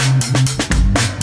Mm-hmm.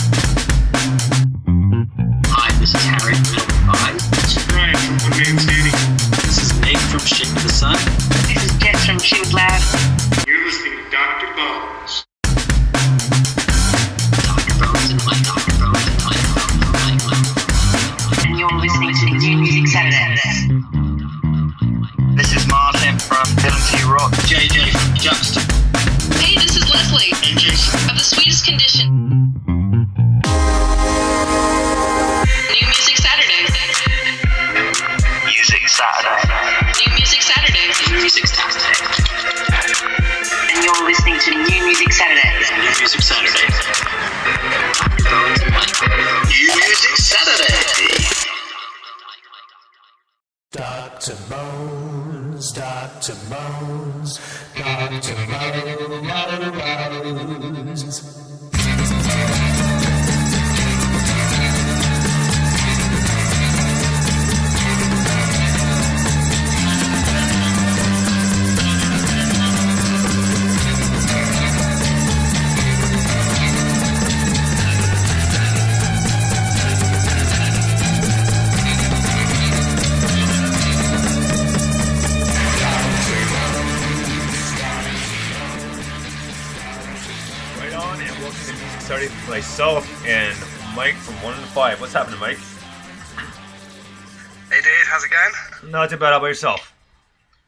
Not too bad. How about yourself?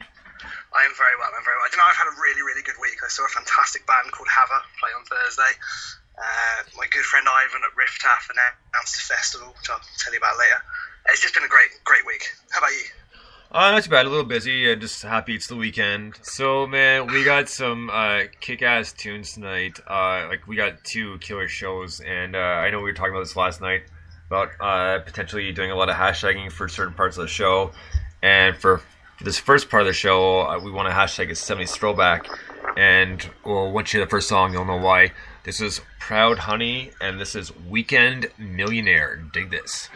I am very well, I'm very well. You know, I've had a really, really good week. I saw a fantastic band called Hava play on Thursday. Uh, my good friend Ivan at Riftaff announced a festival, which I'll tell you about later. It's just been a great, great week. How about you? Uh, not too bad. A little busy. Uh, just happy it's the weekend. So, man, we got some uh, kick-ass tunes tonight. Uh, like, we got two killer shows, and uh, I know we were talking about this last night about uh, potentially doing a lot of hashtagging for certain parts of the show. And for, this first part of the show, uh, we want to hashtag a 70s throwback. And well, once you hear the first song, you'll know why. This is Proud Honey, and this is Weekend Millionaire. Dig this.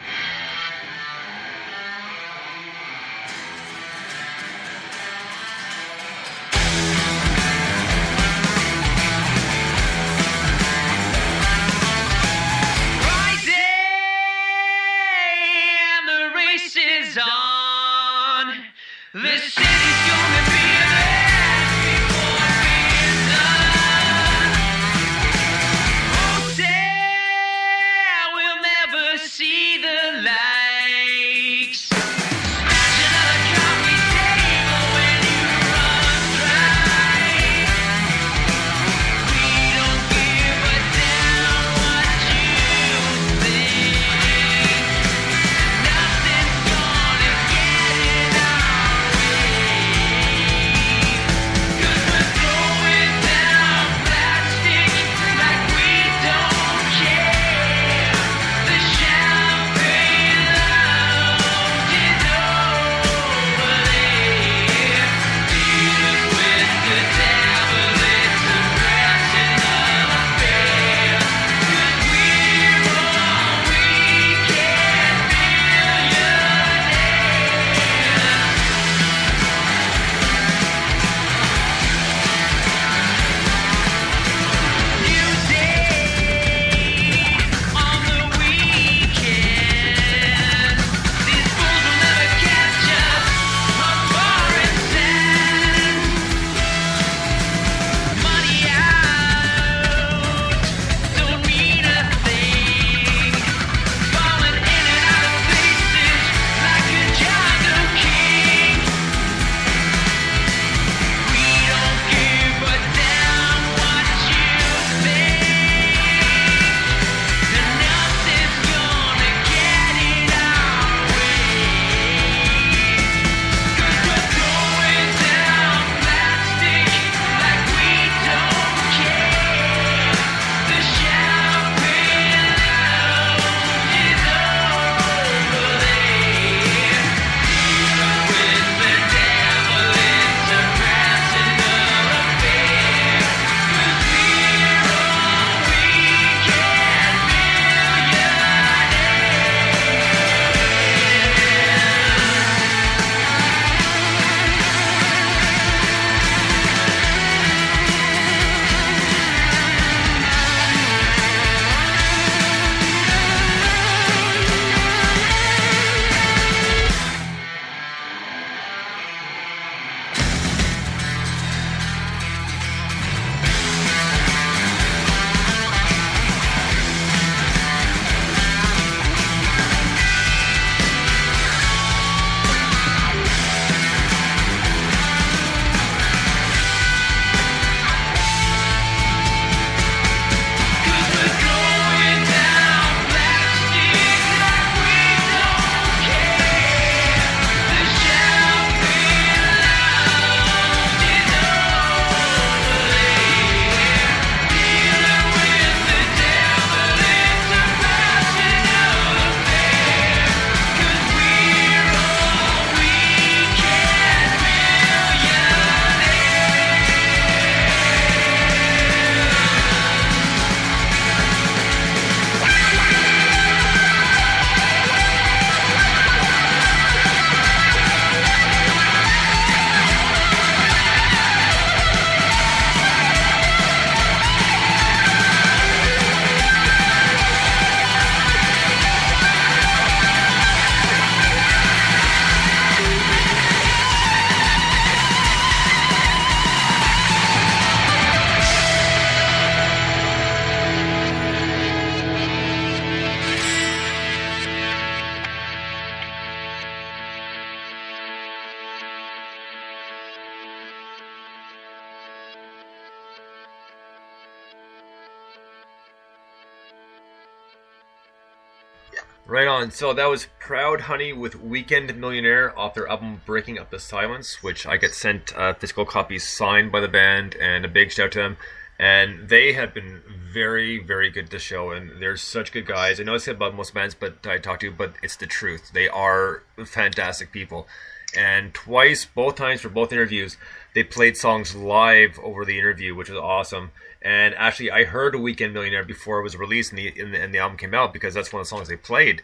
On. So that was Proud Honey with Weekend Millionaire off their album Breaking Up the Silence, which I get sent uh, physical copies signed by the band, and a big shout to them. And they have been very, very good to show, and they're such good guys. I know I said about most bands, but I talk to, but it's the truth. They are fantastic people. And twice, both times for both interviews, they played songs live over the interview, which was awesome. And actually, I heard "Weekend Millionaire" before it was released and the, and the, and the album came out because that's one of the songs they played.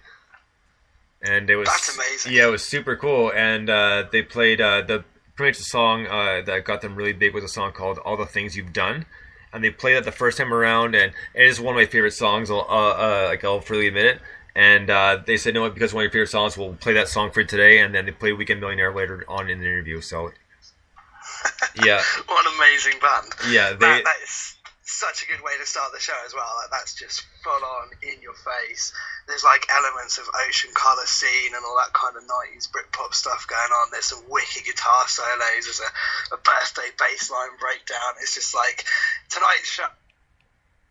And it was That's amazing. Yeah, it was super cool. And uh, they played uh, the pretty much the song uh, that got them really big was a song called "All the Things You've Done." And they played it the first time around, and it is one of my favorite songs. I'll, uh, uh, like I'll freely admit it. And uh, they said, "No, because one of your favorite songs, we'll play that song for today." And then they played "Weekend Millionaire" later on in the interview. So, yeah, What an amazing band. yeah, they. that, that is such a good way to start the show as well. Like that's just full on in your face. There's like elements of Ocean Colour Scene and all that kind of 90s Britpop stuff going on. There's some wicked guitar solos. There's a, a birthday bass line breakdown. It's just like tonight's show.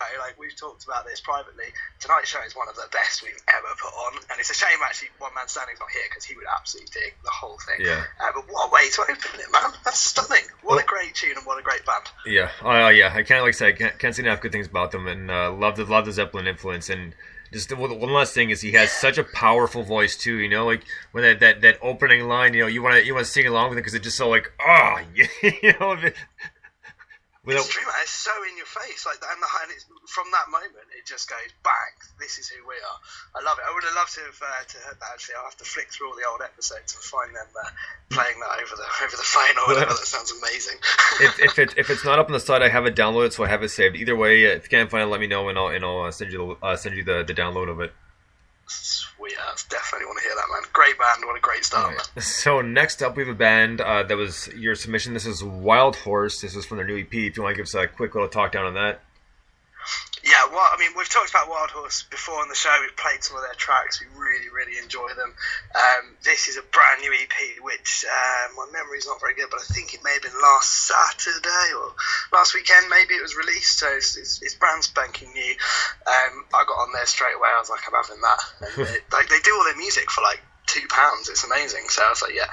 Like we've talked about this privately, tonight's show is one of the best we've ever put on, and it's a shame actually one man standing's not here because he would absolutely dig the whole thing. Yeah. Uh, but what a way to open it, man! That's stunning. What a great tune and what a great band. Yeah, uh, yeah. I can't like I say I can't, can't say enough good things about them, and uh, love the love the Zeppelin influence. And just the, one last thing is he has such a powerful voice too. You know, like when that that, that opening line, you know, you want to you want to sing along with it because it's just so like ah, you know. Without, It's true, man. It's so in your face, like that, and, the, and it's, from that moment, it just goes bang. This is who we are. I love it. I would have loved to have uh, to heard that. Actually, I'll have to flick through all the old episodes and find them uh, playing that over the over the phone or whatever. that sounds amazing. if if it if it's not up on the site, I have it downloaded, so I have it saved. Either way, uh, if you can't find it, let me know, and I'll and I'll uh, send you the uh, send you the, the download of it. Sweet ass. Definitely want to hear that, man. Great band. What a great start. man. So next up, we have a band uh, that was your submission. This is Wild Horse. This is from their new EP. If you want to give us a quick little talk down on that. Yeah, well, I mean, we've talked about Wild Horse before on the show. We've played some of their tracks. We really, really enjoy them. Um, this is a brand new EP, which uh, my memory's not very good, but I think it may have been last Saturday or last weekend. Maybe it was released, so it's, it's, it's brand spanking new. Um, I got on there straight away. I was like, I'm having that. And it, like, they do all their music for like two pounds. It's amazing. So I was like, yeah,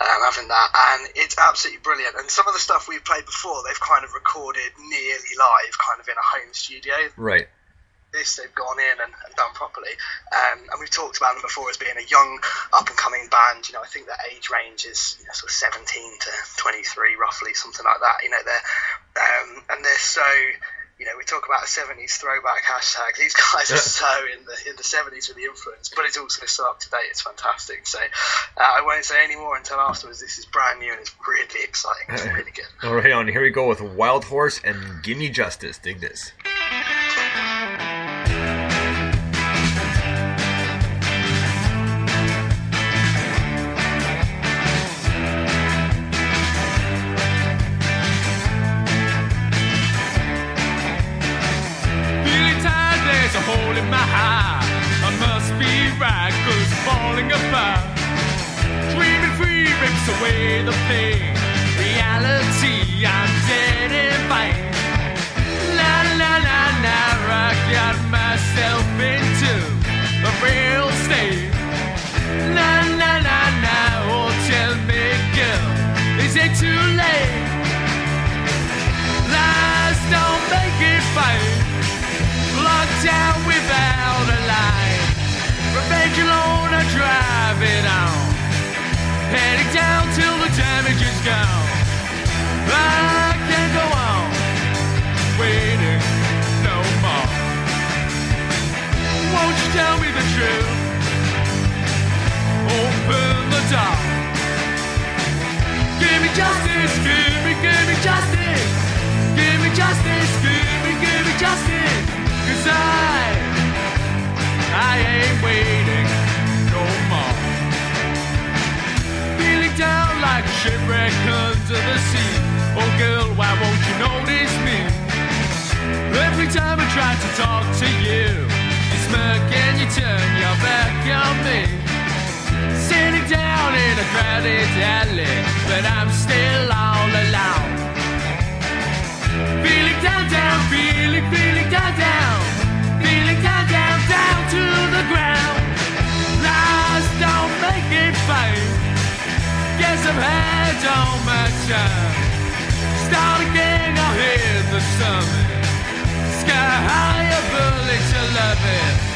I'm having that, and it's absolutely brilliant. And some of the stuff we've played before, they've kind of recorded nearly live, kind of in a home studio Right. this they've gone in and, and done properly. Um, and we've talked about them before as being a young, up and coming band. You know, I think their age range is you know, sort of 17 to 23, roughly, something like that. You know, they're um, and they're so. You know, we talk about a 70s throwback hashtag. These guys are so in the in the 70s with the influence, but it's also so up to date. It's fantastic. So uh, I won't say any more until afterwards. This is brand new and it's really exciting. It's really good. All right, on here we go with Wild Horse and Gimme Justice. Dig this. Falling apart. Dreaming free rips away the pain. Reality, I'm dead in vain. La la la la, I got myself into a real state. La la la la, oh tell me, girl, is it too late? Lies don't make it fine. Locked down without a. Revenge alone, I drive it on. Heading down till the damage is gone. I can't go on waiting no more. Won't you tell me the truth? Open the door. Give me justice, give me, give me justice. Give me justice, give me, give me justice. Cause I, I ain't waiting no more. Feeling down like a shipwreck under the sea. Oh girl, why won't you notice me? Every time I try to talk to you, you smirk and you turn your back on me. Sitting down in a crowded alley, but I'm still all alone. Feeling down, down, feeling, feeling down, down. Feeling down, down, ground. Lies don't make it fade. Guess I've had all my time. Start again, I'll hear the summit. Sky high, a bullet to love it.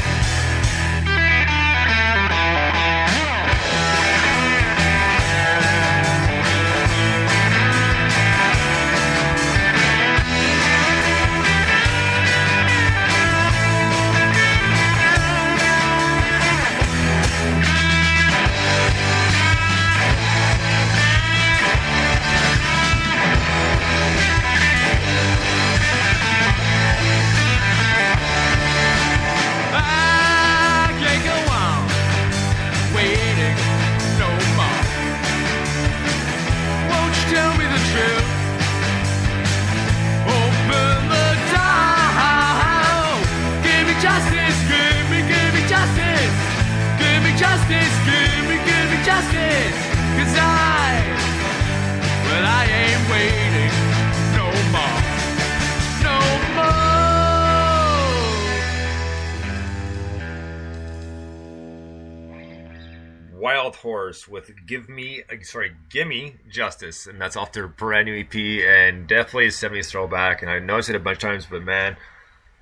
Wild Horse with "Give Me," sorry, "Gimme Justice," and that's off their brand new EP, and definitely a '70s throwback. And I noticed it a bunch of times, but man,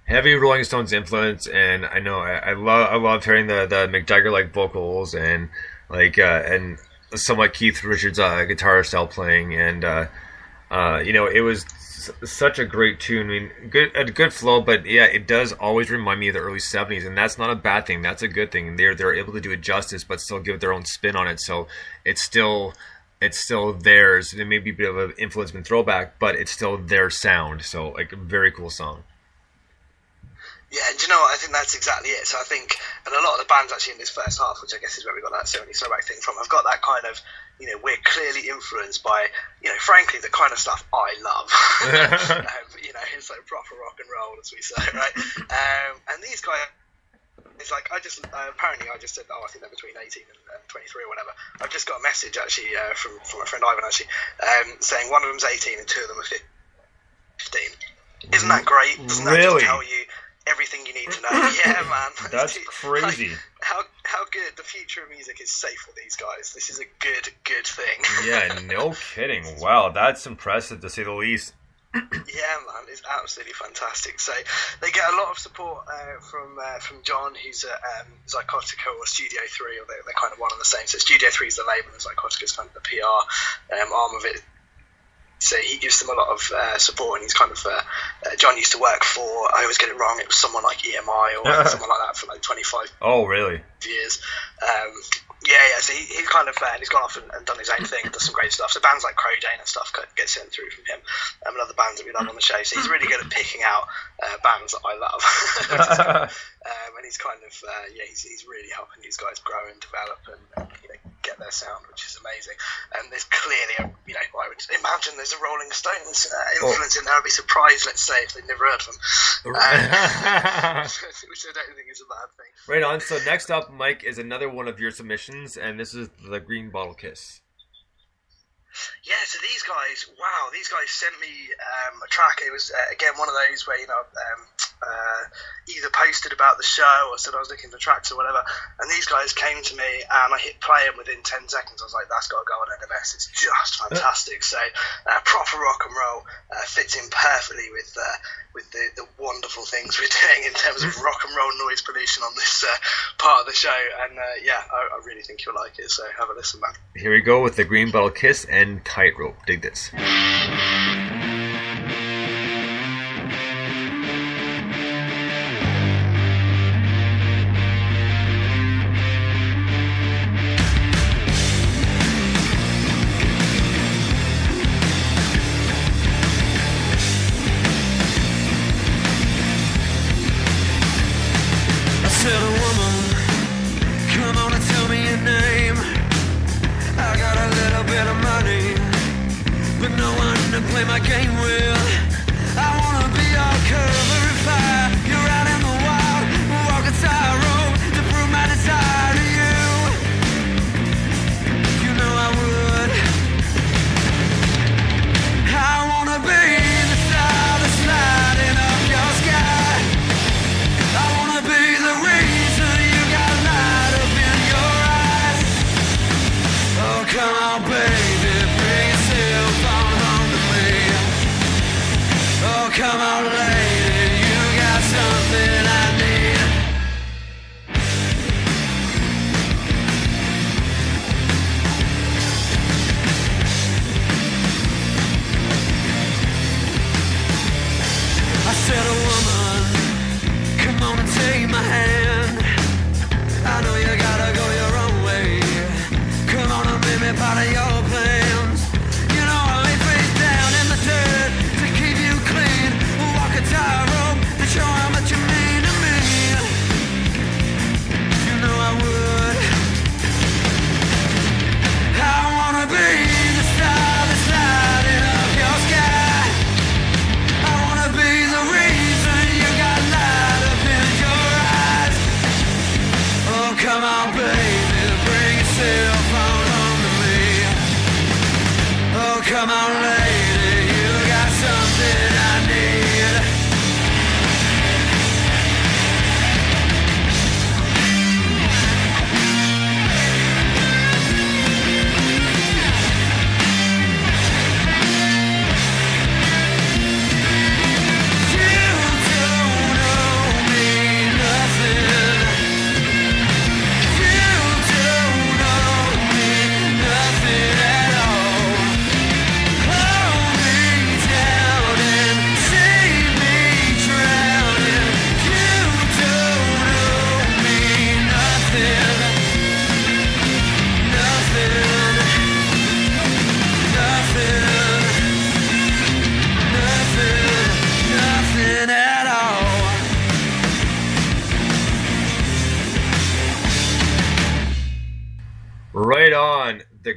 heavy Rolling Stones influence, and I know I, I love I love hearing the the Mick Jagger like vocals and like uh, and somewhat Keith Richards uh, guitar style playing, and uh, uh, you know it was s- such a great tune. I mean, good a good flow, but yeah, it does always remind me of the early '70s, and that's not a bad thing. That's a good thing. They're they're able to do it justice, but still give their own spin on it. So it's still it's still theirs. It may be a bit of an influence and throwback, but it's still their sound. So like a very cool song. Yeah, do you know what? I think that's exactly it. So I think, and a lot of the bands actually in this first half, which I guess is where we got that 70s throwback thing from, I've got that kind of, you know, we're clearly influenced by, you know, frankly, the kind of stuff I love. um, you know, it's like proper rock and roll, as we say, right? Um, and these guys, it's like I just uh, apparently I just said oh I think they're between 18 and, and 23 or whatever. I've just got a message actually uh, from from a friend Ivan actually um, saying one of them's 18 and two of them are 15. Isn't that great? Doesn't that Really? just tell you everything you need to know? yeah, man. That's Like, crazy. how how good the future of music is safe for these guys. This is a good good thing. Yeah, no kidding. Wow, that's impressive to say the least. Yeah, man, it's absolutely fantastic. So they get a lot of support uh, from uh, from John, who's at um, Zycotica or Studio Three, or they're, they're kind of one and the same. So Studio Three is the label, and Zycotica is kind of the PR um, arm of it. So he gives them a lot of uh, support, and he's kind of uh, uh, John used to work for. I always get it wrong. It was someone like EMI or someone like that for like 25 Oh, really? years. Um, yeah, yeah. So he, he's kind of uh, and he's gone off and, and done his own thing, does some great stuff. So bands like Crowdane and stuff get- get sent through from him, um, and other bands that we love on the show. So he's really good at picking out uh, bands that I love. um, and he's kind of uh, yeah, he's, he's really helping these guys grow and develop and, and you know get their sound, which is amazing. And there's clearly a you know I would imagine there's a Rolling Stones uh, influence in there. I'd be surprised, let's say, if they'd never heard of them. Um, which I don't think is a bad thing. Right on. So next up, Mike, is another one of your submissions, and this is the Green Bottle Kiss. Yeah, so these guys, wow, these guys sent me um, a track. It was uh, again one of those where you know um, uh, either posted about the show or said I was looking for tracks or whatever. And these guys came to me and I hit play and within ten seconds. I was like, that's got to go on NMS. It's just fantastic. So uh, proper rock and roll uh, fits in perfectly with uh, with the, the wonderful things we're doing in terms of rock and roll noise pollution on this uh, part of the show. And uh, yeah, I, I really think you'll like it. So have a listen, man. Here we go with the Green Bottle Kiss and Tightrope. Dig this.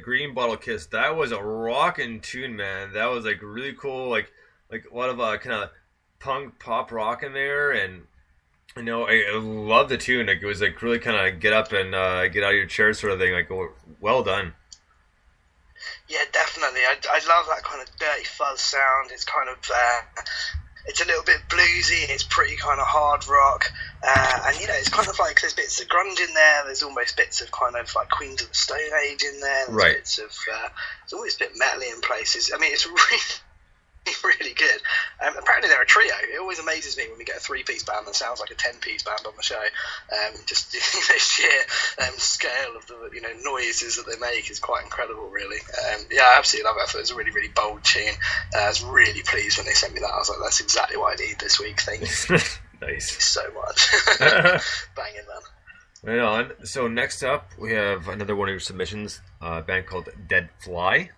Green Bottle Kiss. That was a rocking tune, man. That was like really cool. Like like a lot of uh, kind of punk pop rock in there, and you know I, I love the tune. Like it was like really kind of get up and uh, get out of your chair sort of thing. Like well done. Yeah, definitely. I, I love that kind of dirty fuzz sound. It's kind of uh, it's a little bit bluesy. It's pretty kind of hard rock, uh, and you know it's kind of like there's bits of grunge in there. There's almost bits of kind of like Queens of the Stone Age in there. There's Right. Bits of uh, there's always a bit metally in places. I mean, it's really. Really good. Um, apparently they're a trio. It always amazes me when we get a three-piece band that sounds like a ten-piece band on the show. Um, just you know, sheer um, scale of the you know noises that they make is quite incredible. Really. Um, yeah, I absolutely love it. I thought it was a really really bold tune. Uh, I was really pleased when they sent me that. I was like, that's exactly what I need this week. Thank you nice. so much. Banging man. Right on. So next up, we have another one of your submissions, uh, a band called Dead Fly.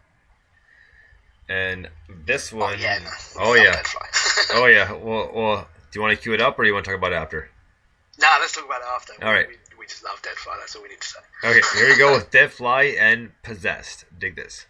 And this Oh one, yeah. oh yeah, oh yeah. Well, well, do you want to cue it up, or do you want to talk about it after? Nah, let's talk about it after. All right. We, we just love Deadfly. That's all we need to say. Okay, here we go with Dead Fly and Possessed. Dig this.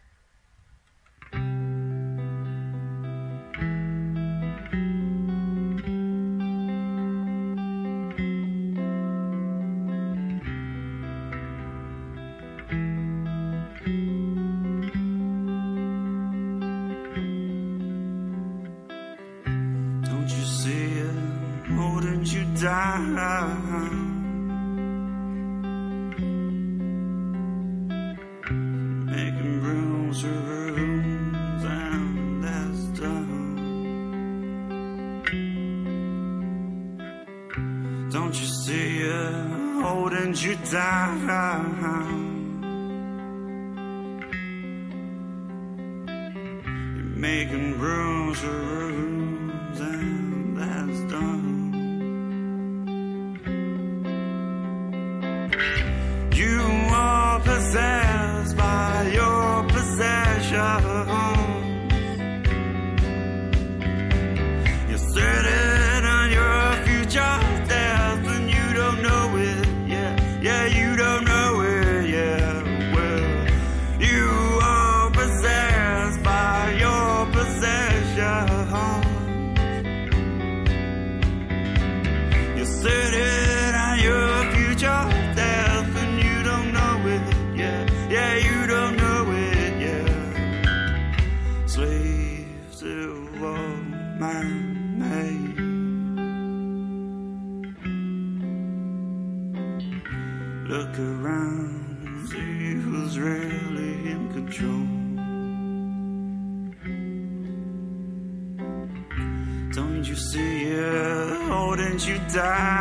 Holding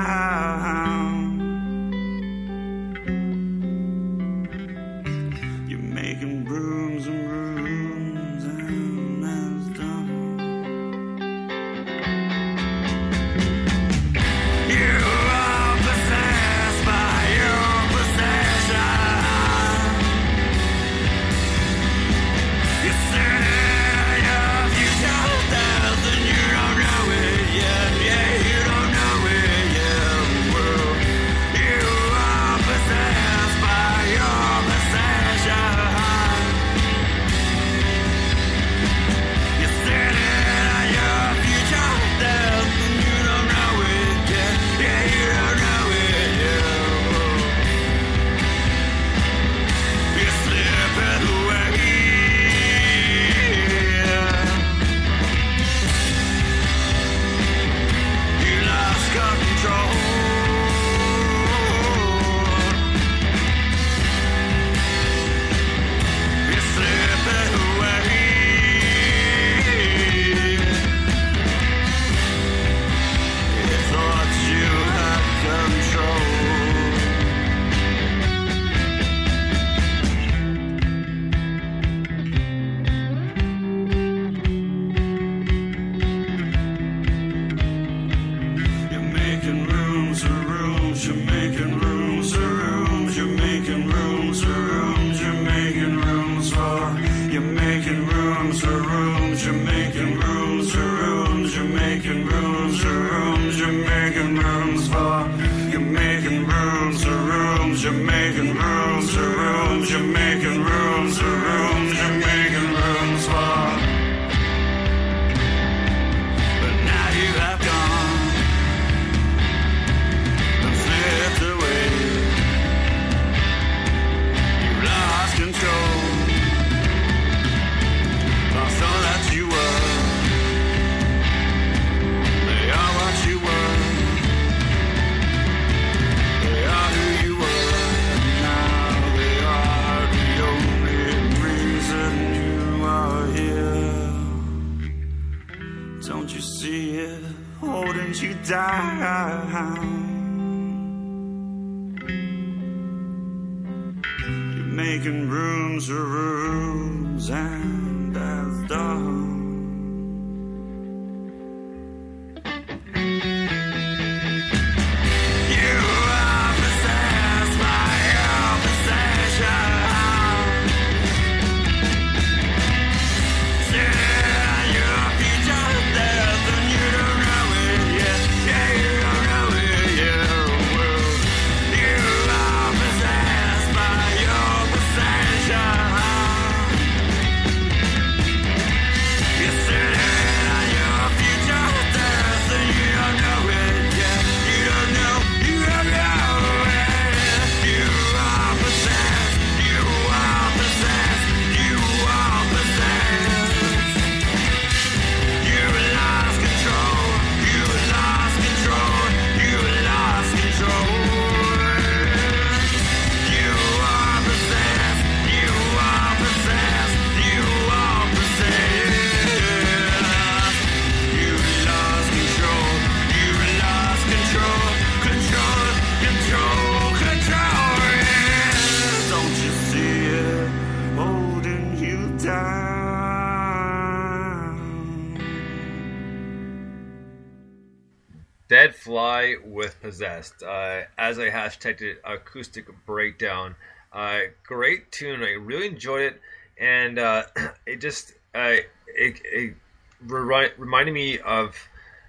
Possessed. Uh, as I hashtagged it, acoustic breakdown. Uh, great tune. I really enjoyed it, and uh, it just uh, it, it remi- reminded me of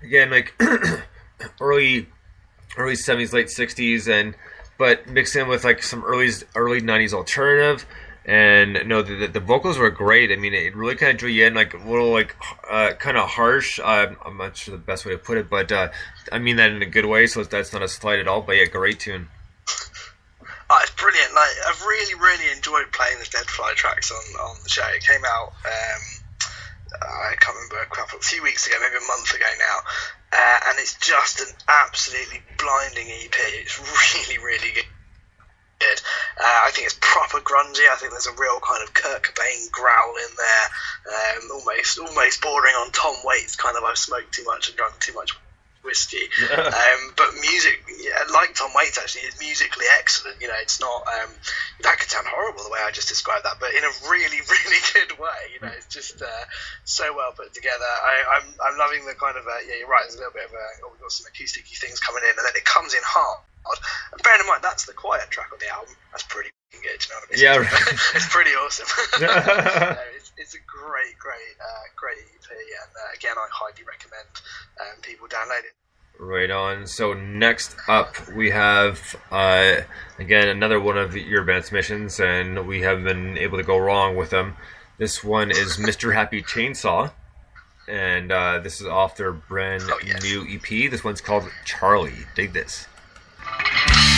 again like early early seventies, late sixties, and but mixed in with like some early early nineties alternative. And no, the, the vocals were great. I mean, it really kind of drew you in, like a little, like, uh, kind of harsh. I'm not sure the best way to put it, but uh, I mean that in a good way. So that's not a slight at all. But yeah, great tune. Oh, it's brilliant. Like I've really, really enjoyed playing the Dead Fly tracks on, on the show. It came out, um, I can't remember, a couple, a few weeks ago, maybe a month ago now, uh, and it's just an absolutely blinding EP. It's really, really good. Good. Uh, I think it's proper grungy. I think there's a real kind of Kurt Cobain growl in there, um, almost almost bordering on Tom Waits kind of I've smoked too much and drunk too much whiskey. um, but music, yeah, like Tom Waits, actually, is musically excellent. You know, it's not um, that could sound horrible the way I just described that, but in a really, really good way. You know, it's just uh, so well put together. I, I'm I'm loving the kind of uh, yeah, you're right. There's a little bit of a, oh, we've got some acousticy things coming in, and then it comes in hard. And bearing in mind that's the quiet track on the album. That's pretty fucking good. You know what I mean? Yeah, It's- right. it's pretty awesome. No, it's, it's a great, great, uh, great EP, and uh, again, I highly recommend um, people download it. Right on. So next up, we have uh, again another one of your band missions, and we have been able to go wrong with them. This one is Mr. Happy Chainsaw, and uh, this is off their brand Oh, yes. new EP. This one's called Charlie. Dig this. you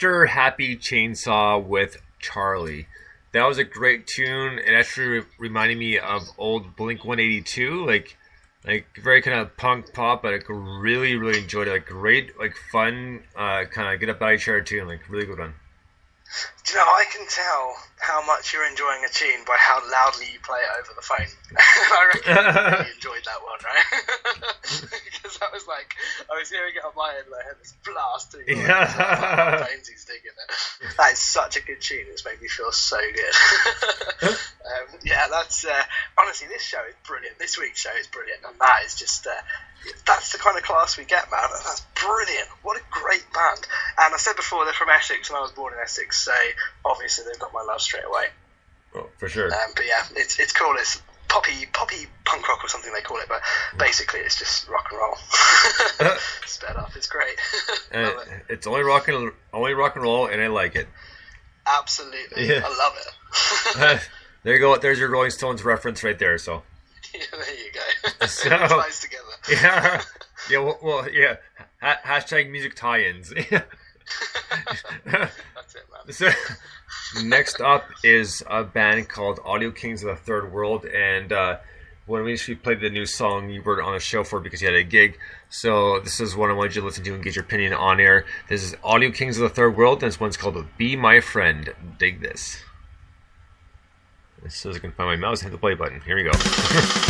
Mr. Happy Chainsaw with Charlie. That was a great tune. It actually re- reminded me of old Blink 182, like like very kind of punk pop, but I really really enjoyed it. Like great, like fun, uh, kind of get up out of your chair tune. Like really good one. Do you know, I can tell how much you're enjoying a tune by how loudly you play it over the phone. I reckon you really enjoyed that one, right? Because I was like, I was hearing it on my end, and I heard this blast through Yeah. Jonesy's digging it. That is such a good tune. It's made me feel so good. um, yeah, that's uh, honestly, this show is brilliant. This week's show is brilliant, and that is just. Uh, that's the kind of class we get, man. That's brilliant. What a great band. And I said before, they're from Essex, and I was born in Essex, so obviously they've got my love straight away. Oh, for sure. Um, but yeah, it's it's cool. It's poppy poppy punk rock or something they call it, but mm. basically it's just rock and roll. Uh-huh. Sped up. It's great. It. it's only rock and only rock and roll, and I like it. Absolutely. Yeah. I love it. Uh, there you go. There's your Rolling Stones reference right there. So there you go. So- ties together. yeah, yeah. Well, well yeah. Ha- hashtag music tie-ins. That's it, man. So, next up is a band called Audio Kings of the Third World, and uh, when we actually played the new song, you were on a show for because you had a gig. So this is one I wanted you to listen to and get your opinion on air. This is Audio Kings of the Third World, and this one's called "Be My Friend." Dig this. As soon as I can find my mouse, hit the play button. Here we go.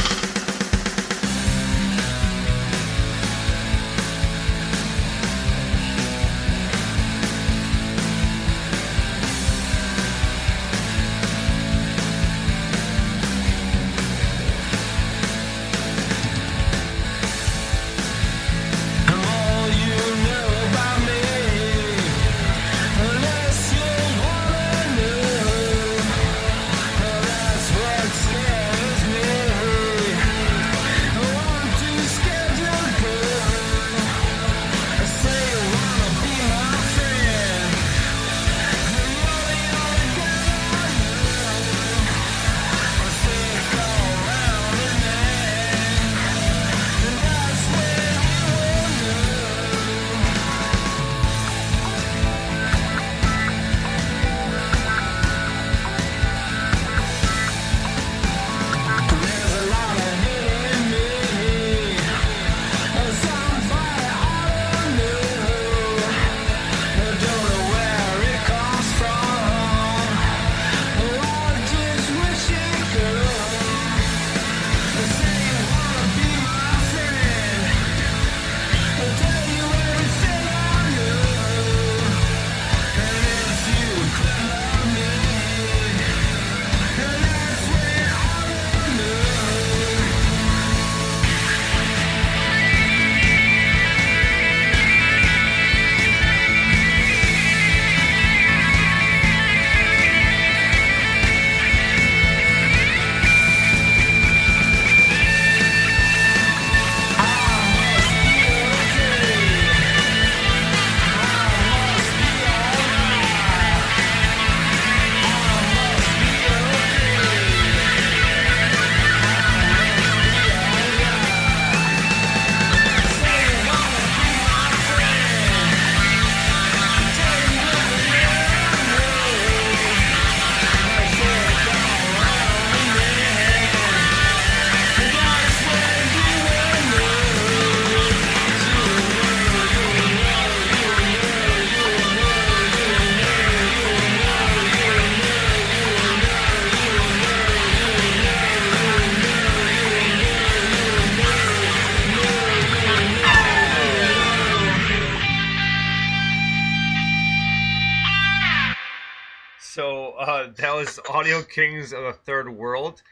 Kings of the Third World,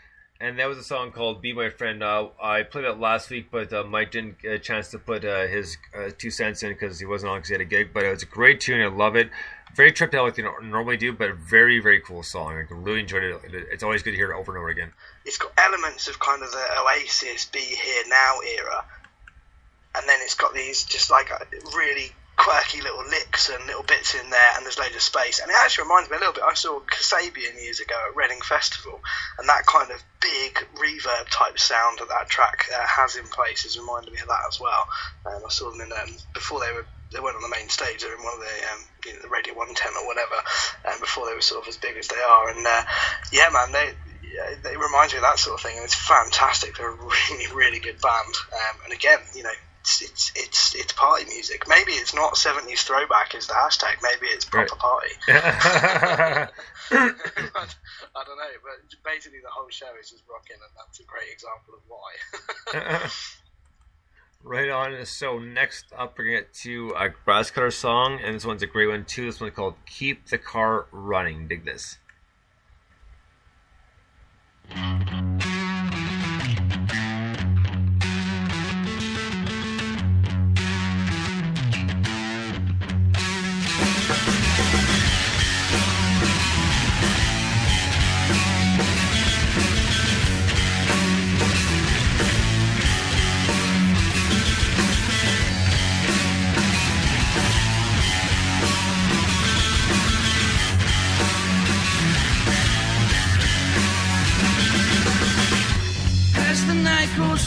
and that was a song called "Be My Friend." Uh, I played it last week, but uh, Mike didn't get a chance to put uh, his uh, two cents in because he wasn't on because he had a gig. But it was a great tune. I love it. Very tripped out like don't normally do, but a very very cool song. I really enjoyed it. It's always good to hear it over and over again. it's got elements of kind of the Oasis Be Here Now era, and then it's got these just like uh, really quirky little licks and little bits in there, and there's loads of space. And it actually reminds me a little bit. I saw Kasabian years ago at Reading Festival, and that kind of big reverb type sound that that track uh, has in place has reminded me of that as well. Um, I saw them in um, before they were they weren't on the main stage. They were in one of the um, you know, the Radio One Ten or whatever, um, before they were sort of as big as they are. And uh, yeah, man, they. Yeah, they remind you of that sort of thing, and it's fantastic. They're a really, really good band. Um, and again, you know, it's, it's it's it's party music. Maybe it's not seventies throwback is the hashtag. Maybe it's proper party. I don't know, but basically the whole show is just rocking, and that's a great example of why. Right on. So next up, we're gonna get to a Grasscutter song, and this one's a great one too. This one's called "Keep the Car Running." Dig this. As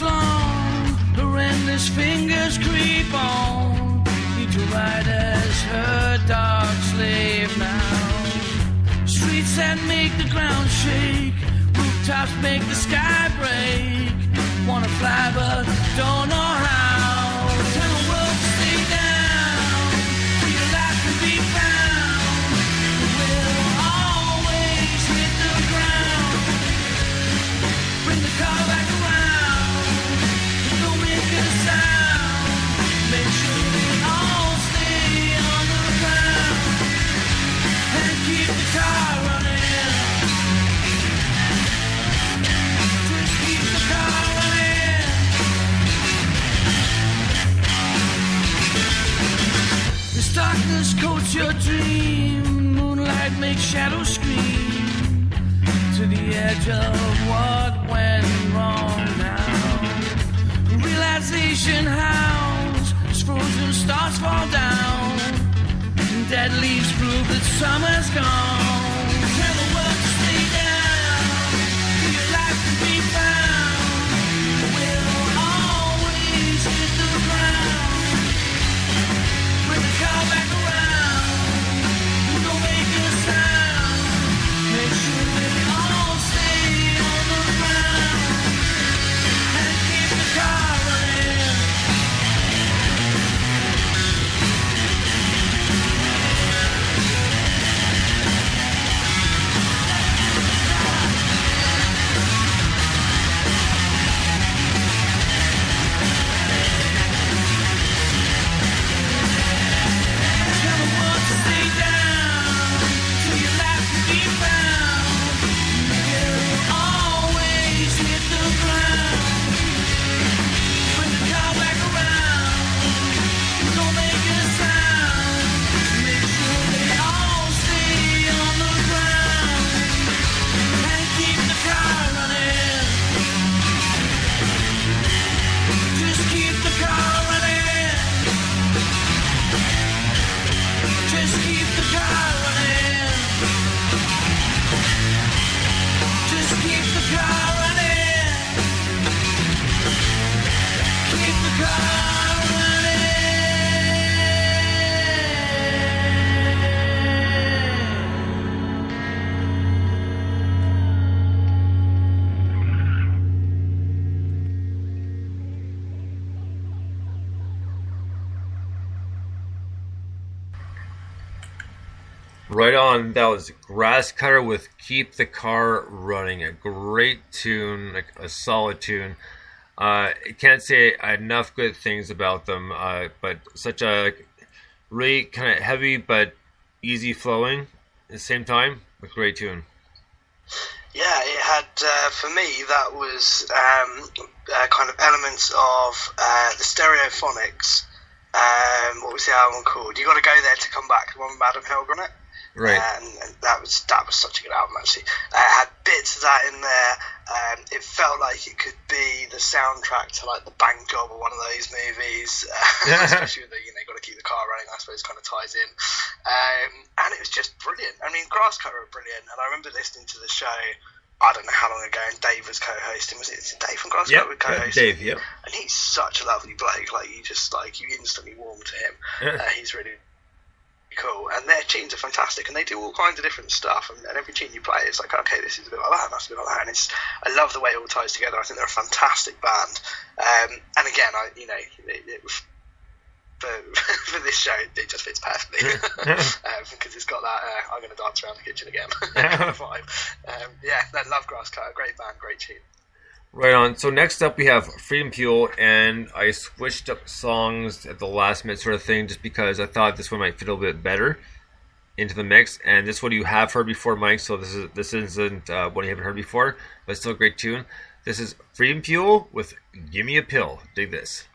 long, her endless fingers creep on. Each ride as her dark slave now. Streets that make the ground shake, rooftops make the sky break. Wanna fly but don't know how. Coats your dream. Moonlight makes shadows scream to the edge of what went wrong now. Realization howls as frozen stars fall down. And dead leaves prove that summer's gone. That was Grasscutter with "Keep the Car Running." A great tune, like a solid tune. Uh, can't say enough good things about them. Uh, but such a really kind of heavy but easy flowing at the same time. A great tune. Yeah, it had uh, for me that was um, uh, kind of elements of uh, the Stereophonics. Um, what was the album called? You got to go there to come back. The one with Adam Helger on it. Right. And, and that was that was such a good album actually. Uh, it had bits of that in there. Um, it felt like it could be the soundtrack to like the Bank Job or one of those movies. Uh, especially with the you know got to keep the car running. I suppose kind of ties in. Um, and it was just brilliant. I mean, Grasscutter are brilliant. And I remember listening to the show I don't know how long ago, and Dave was co-hosting. Was it, Dave from Glasgow? Yep, yeah, co-hosting? Dave, yep. And he's such a lovely bloke. Like you just like you instantly warm to him. uh, he's really cool, and their tunes are fantastic, and they do all kinds of different stuff. And, and every tune you play, it's like, okay, this is a bit like that, and that's a bit like that, and it's. I love the way it all ties together. I think they're a fantastic band. Um, and again, I you know, it, it, for, for this show, it just fits perfectly um, because it's got that. Uh, I'm going to dance around the kitchen again vibe. Um, yeah, no, love Grasscutter, great band, great tune. Right on. So next up we have Freedom Fuel, and I switched up songs at the last minute sort of thing, just because I thought this one might fit a little bit better into the mix. And this one you have heard before, Mike. So this is this isn't uh, one you haven't heard before, but still a great tune. This is Freedom Fuel with "Give Me a Pill." Dig this.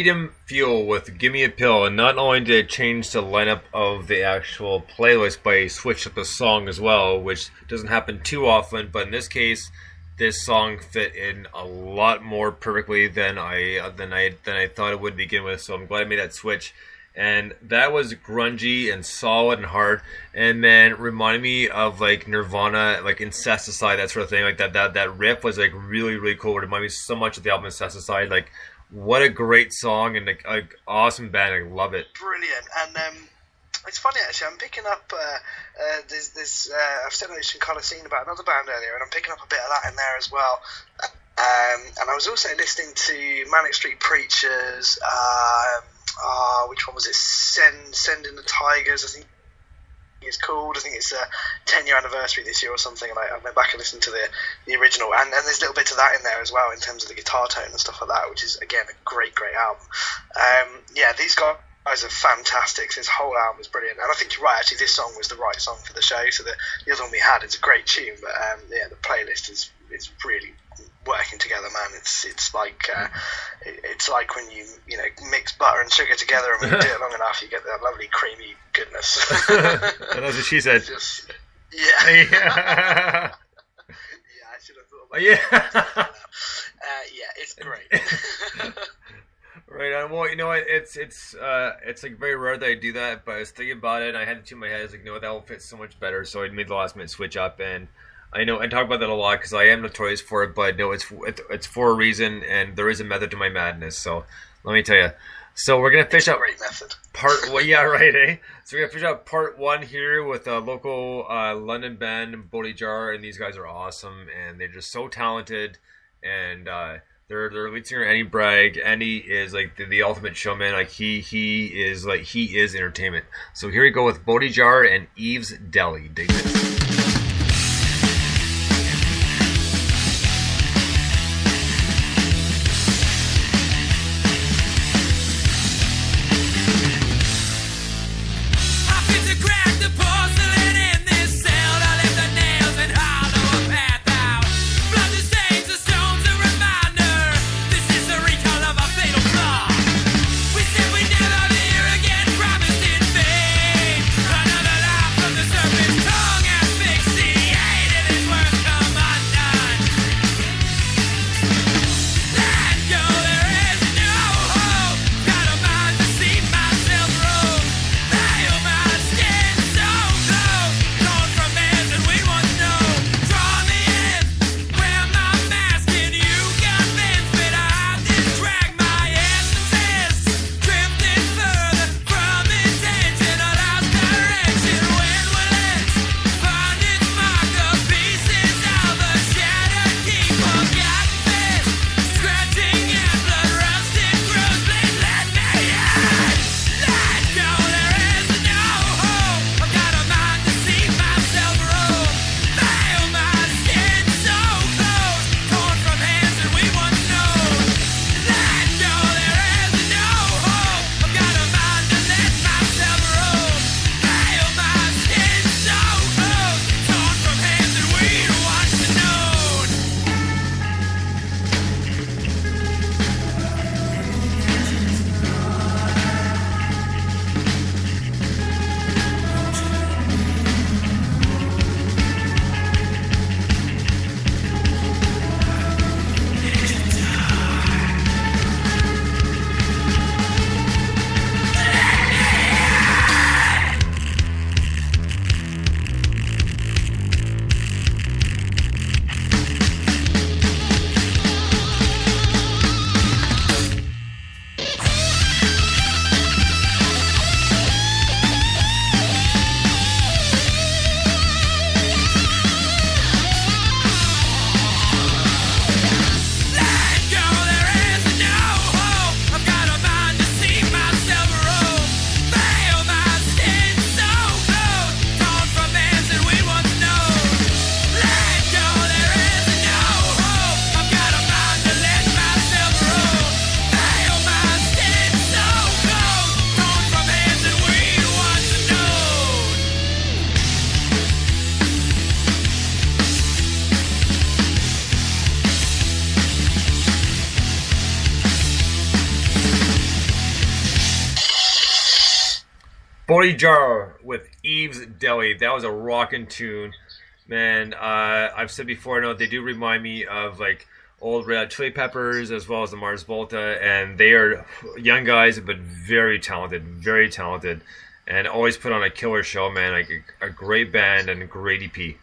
Freedom Fuel with Gimme a Pill, and not only did it change the lineup of the actual playlist, but it switched up the song as well, which doesn't happen too often, but in this case, this song fit in a lot more perfectly than I than I than I thought it would begin with. So I'm glad I made that switch. And that was grungy and solid and hard, and then reminded me of like Nirvana, like Incesticide, that sort of thing. Like that that that riff was like really really cool. It reminded me so much of the album Incesticide. Like what a great song and like, like awesome band. I love it. brilliant. And um, it's funny actually. I'm picking up. Uh, uh, uh, I've said Ocean Colour Scene about another band earlier, and I'm picking up a bit of that in there as well. Um, and I was also listening to Manic Street Preachers. Um, uh, which one was it? Send Send in the Tigers. I think it's called. I think it's a 10 year anniversary this year or something. And I, I went back and listened to the, the original. And, and there's a little bits of that in there as well in terms of the guitar tone and stuff like that, which is, again, a great, great album. Um, yeah, these guys are fantastic. This whole album is brilliant. And I think you're right, actually, this song was the right song for the show. So the, the other one we had is a great tune. But um, yeah, the playlist is, is really working together, man. It's it's like uh, it, it's like when you you know mix butter and sugar together, and when you do it long enough, you get that lovely creamy goodness. And that's what she said. Just, yeah. Yeah. yeah, I should have thought about Yeah. Uh, yeah, it's great. Right on. Well, you know what? It's it's uh it's like very rare that I do that, but I was thinking about it and I had it to my head. I was like, no, that will fit so much better. So I made the last minute switch up, and I know I talk about that a lot because I am notorious for it. But no, it's it's for a reason, and there is a method to my madness. So let me tell you. So we're gonna fish out method. part. Well, yeah, right, eh? So we're gonna fish out part one here with a local uh, London band, Bodhi Jar, and these guys are awesome, and they're just so talented, and uh, their their lead singer Andy Bragg. Andy is like the, the ultimate showman. Like he he is like he is entertainment. So here we go with Bodhi Jar and Eve's Deli. Dig this. Jar with Eve's Deli. That was a rocking tune, man. Uh, I've said before, know they do remind me of like old Red Chili Peppers as well as the Mars Volta, and they are young guys but very talented, very talented, and always put on a killer show, man. Like a, a great band and a great EP.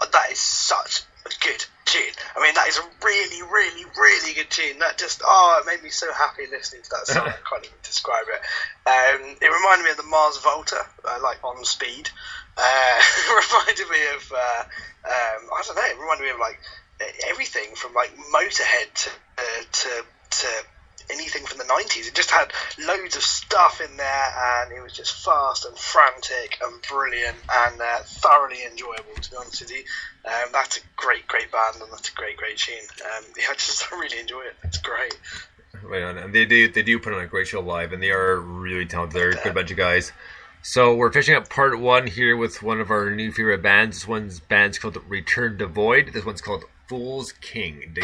Oh, that is such a good tune. I mean, that is a really, really, really good tune. That just, oh, it made me so happy listening to that song. I can't even describe it. Um, it reminded me of the Mars Volta, uh, like on speed. Uh, it reminded me of, uh, um, I don't know, it reminded me of like everything from like Motorhead to, uh, to, to anything from the 90s. It just had loads of stuff in there and it was just fast and frantic and brilliant and uh, thoroughly enjoyable, to be honest with you. Um, that's a great, great band and that's a great, great tune. Um, yeah, I just really enjoy it. It's great. Right on, and they do they do put on a great show live, and they are really talented. They're a good bunch of guys. So we're finishing up part one here with one of our new favorite bands. This one's band's called Return to Void. This one's called Fool's King.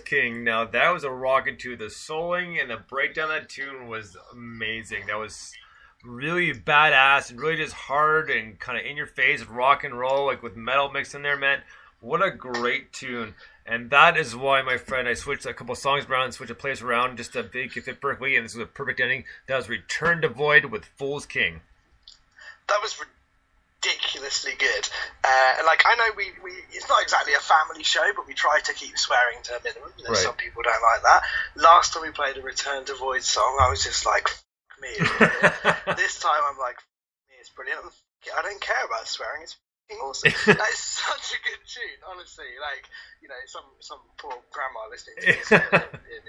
King. Now that was a rockin' tune. The souling and the breakdown of that tune was amazing. That was really badass and really just hard and kind of in your face rock and roll, like with metal mixed in there, man. What a great tune. And that is why, my friend, I switched a couple songs around and switched a place around just to make it fit perfectly. And this was a perfect ending. That was Return to Void with Fool's King. that was ridiculously good. Uh, like I know we, we it's not exactly a family show, but we try to keep swearing to a minimum. You know, Right. Some people don't like that. Last time we played a Return to Void song, I was just like, "F- me. this time I'm like, me, it's brilliant. I don't care about swearing. It's f***ing awesome. that is such a good tune, honestly. Like you know, some some poor grandma listening to this in,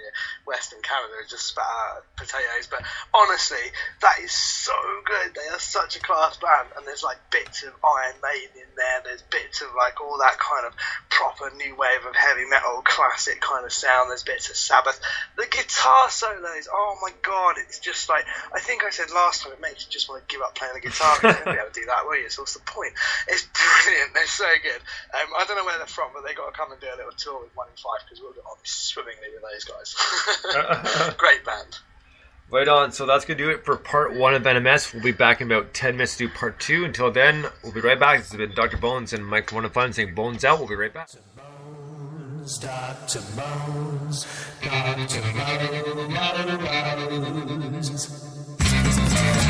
Western Canada is just spat out potatoes. But honestly, that is so good. They are such a class band, and there's like bits of Iron Maiden in there. There's bits of like all that kind of proper new wave of heavy metal, classic kind of sound. There's bits of Sabbath. The guitar solos, oh my god, it's just like I think I said last time. It makes you just want to give up playing the guitar. You're not be able to do that, will you? So what's the point? It's brilliant. They're so good. Um, I don't know where they're from, but they got to come and do a little tour with One in Five because we'll get on swimmingly with those guys. Great band. Right on. So that's going to do it for part one of NMS. We'll be back in about 10 minutes to do part two. Until then, we'll be right back. This has been Dr. Bones and Mike One of Fun saying Bones out. We'll be right back. Bones, Dr. Bones, Dr. Bones.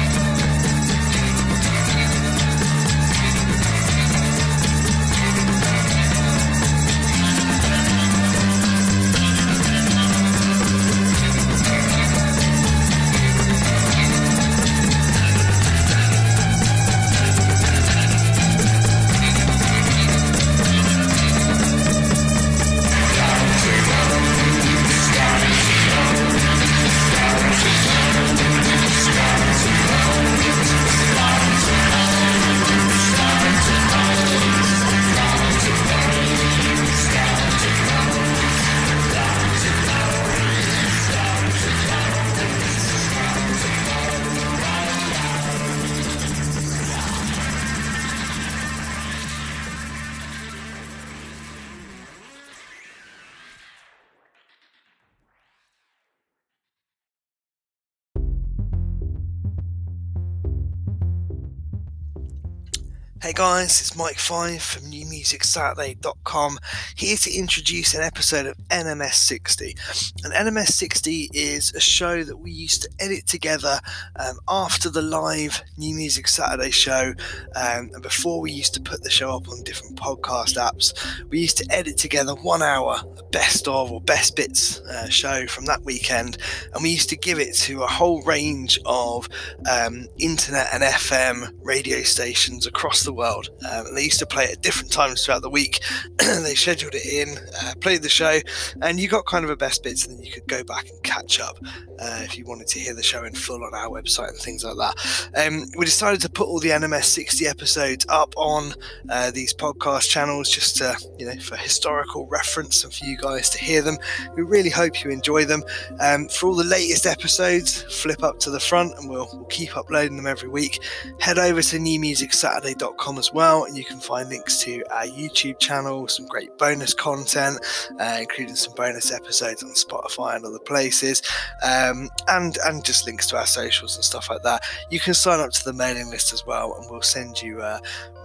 Hey guys, it's Mike Five from NewMusicSaturday.com here to introduce an episode of NMS 60. And NMS 60 is a show that we used to edit together um, after the live New Music Saturday show, um, and before we used to put the show up on different podcast apps. We used to edit together one hour, best of or best bits uh, show from that weekend, and we used to give it to a whole range of um, internet and FM radio stations across the world. Um, and they used to play it at different times throughout the week. they scheduled it in, uh, played the show, and you got kind of a best bits, and then you could go back and catch up uh, if you wanted to hear the show in full on our website and things like that. Um, we decided to put all the NMS 60 episodes up on uh, these podcast channels just to, you know, for historical reference and for you guys to hear them. We really hope you enjoy them. Um, for all the latest episodes, flip up to the front and we'll, we'll keep uploading them every week. Head over to newmusicsaturday.com as well, and you can find links to our YouTube channel, some great bonus content, uh, including some bonus episodes on Spotify and other places, um, and and just links to our socials and stuff like that. You can sign up to the mailing list as well, and we'll send you. Uh,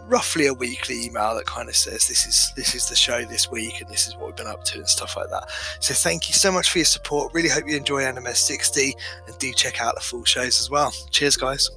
roughly a weekly email that kind of says this is this is the show this week and this is what we've been up to and stuff like that so thank you so much for your support really hope you enjoy nms 60 and do check out the full shows as well cheers guys